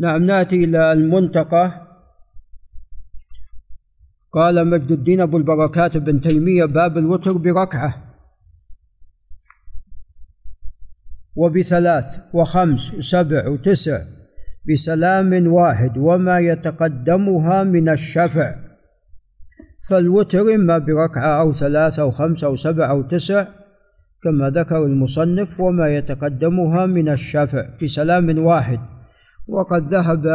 نعم نأتي إلى المنتقى قال مجد الدين أبو البركات بن تيمية باب الوتر بركعة. وبثلاث وخمس وسبع وتسع. بسلام واحد وما يتقدمها من الشفع. فالوتر إما بركعة أو ثلاثة أو خمسة أو سبع أو تسع كما ذكر المصنف وما يتقدمها من الشفع. بسلام واحد. وقد ذهب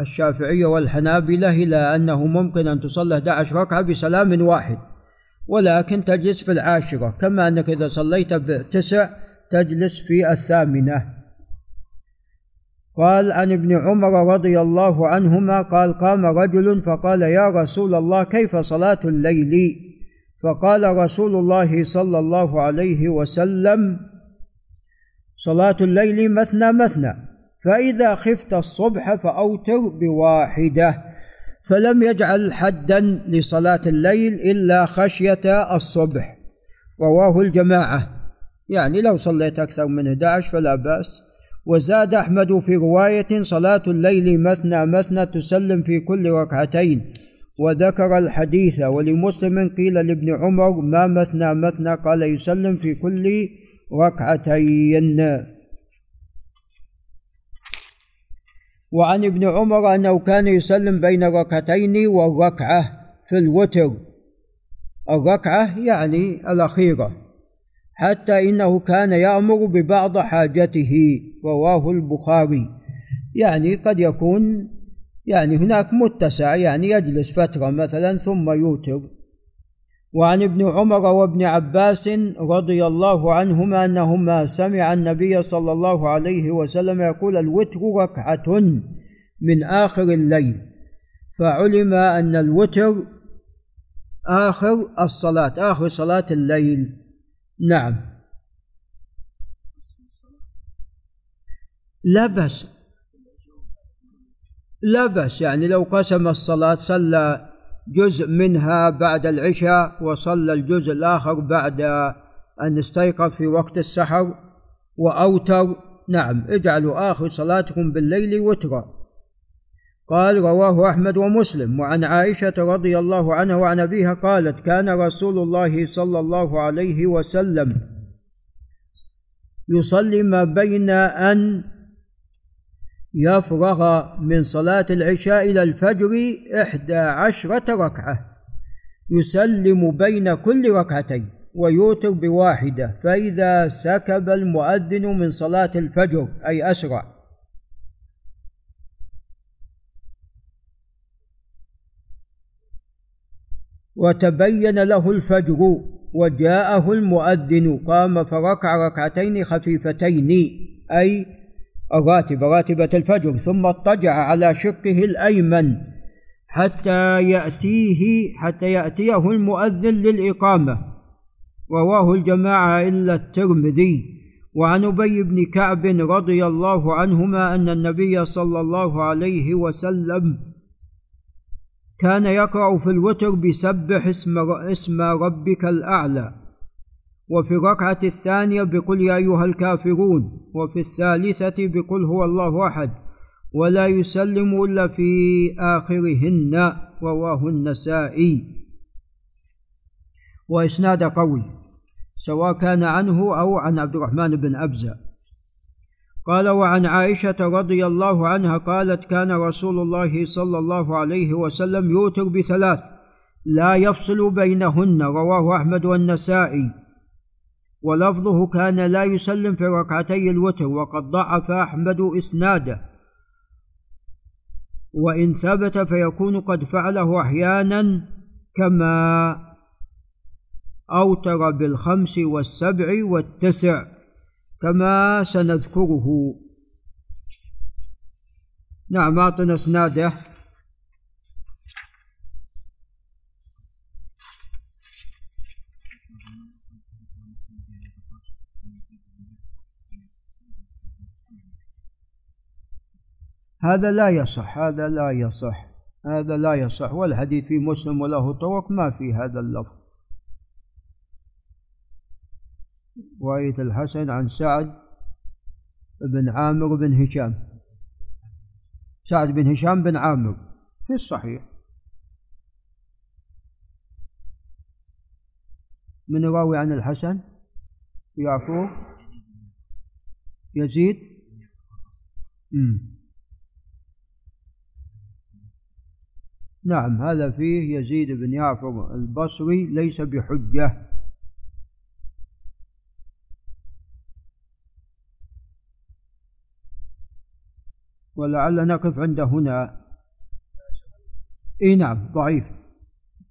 الشافعية والحنابلة إلى أنه ممكن أن تصلي 11 ركعة بسلام واحد ولكن تجلس في العاشرة كما أنك إذا صليت بتسع تجلس في الثامنة. قال عن ابن عمر رضي الله عنهما قال قام رجل فقال يا رسول الله كيف صلاة الليل؟ فقال رسول الله صلى الله عليه وسلم صلاة الليل مثنى مثنى. فإذا خفت الصبح فأوتر بواحدة فلم يجعل حدا لصلاة الليل إلا خشية الصبح. رواه الجماعة. يعني لو صليت أكثر من 11 فلا بأس. وزاد أحمد في رواية صلاة الليل مثنى مثنى تسلم في كل ركعتين. وذكر الحديث ولمسلم قيل لابن عمر ما مثنى مثنى؟ قال يسلم في كل ركعتين. وعن ابن عمر أنه كان يسلم بين ركعتين والركعة في الوتر. الركعة يعني الأخيرة حتى إنه كان يأمر ببعض حاجته رواه البخاري. يعني قد يكون يعني هناك متسع يعني يجلس فترة مثلا ثم يوتر. وعن ابن عمر وابن عباس رضي الله عنهما أنهما سمع النبي صلى الله عليه وسلم يقول الوتر ركعة من آخر الليل فعلم أن الوتر آخر الصلاة آخر صلاة الليل. نعم. لا بأس. لا بأس يعني لو قسم الصلاة صلى جزء منها بعد العشاء وصلى الجزء الآخر بعد أن استيقظ في وقت السحر وأوتر. نعم اجعلوا آخر صلاتكم بالليل وترا. قال رواه أحمد ومسلم. وعن عائشة رضي الله عنها وعن أبيها قالت كان رسول الله صلى الله عليه وسلم يصلي ما بين أن يفرغ من صلاة العشاء إلى الفجر إحدى عشرة ركعة. يسلم بين كل ركعتين ويوتر بواحدة فإذا سكب المؤذن من صلاة الفجر أي أسرع. وتبين له الفجر وجاءه المؤذن قام فركع ركعتين خفيفتين أي الراتبه راتبه الفجر ثم اضطجع على شقه الأيمن حتى يأتيه حتى يأتيه المؤذن للإقامة. رواه الجماعة إلا الترمذي. وعن أبي بن كعب رضي الله عنهما أن النبي صلى الله عليه وسلم كان يقرأ في الوتر بسبح اسم, اسم ربك الأعلى. وفي الركعة الثانية بقل يا أيها الكافرون وفي الثالثة بقل هو الله أحد ولا يسلم إلا في آخرهن رواه النسائي. وإسناد قوي سواء كان عنه أو عن عبد الرحمن بن أبزة. قال وعن عائشة رضي الله عنها قالت كان رسول الله صلى الله عليه وسلم يوتر بثلاث لا يفصل بينهن رواه أحمد والنسائي. ولفظه كان لا يسلم في ركعتي الوتر وقد ضعف أحمد إسناده. وإن ثبت فيكون قد فعله أحيانا كما أوتر بالخمس والسبع والتسع كما سنذكره. نعم أعطنا إسناده. هذا لا يصح هذا لا يصح هذا لا يصح. والحديث في مسلم وله طرق ما في هذا اللفظ. رواية الحسن عن سعد بن عامر بن هشام. سعد بن هشام بن عامر في الصحيح. من راوي عن الحسن؟ يعفو؟ يزيد؟ مم. نعم هذا فيه يزيد بن يعفر البصري ليس بحجة. ولعل نقف عند هنا. إي نعم ضعيف.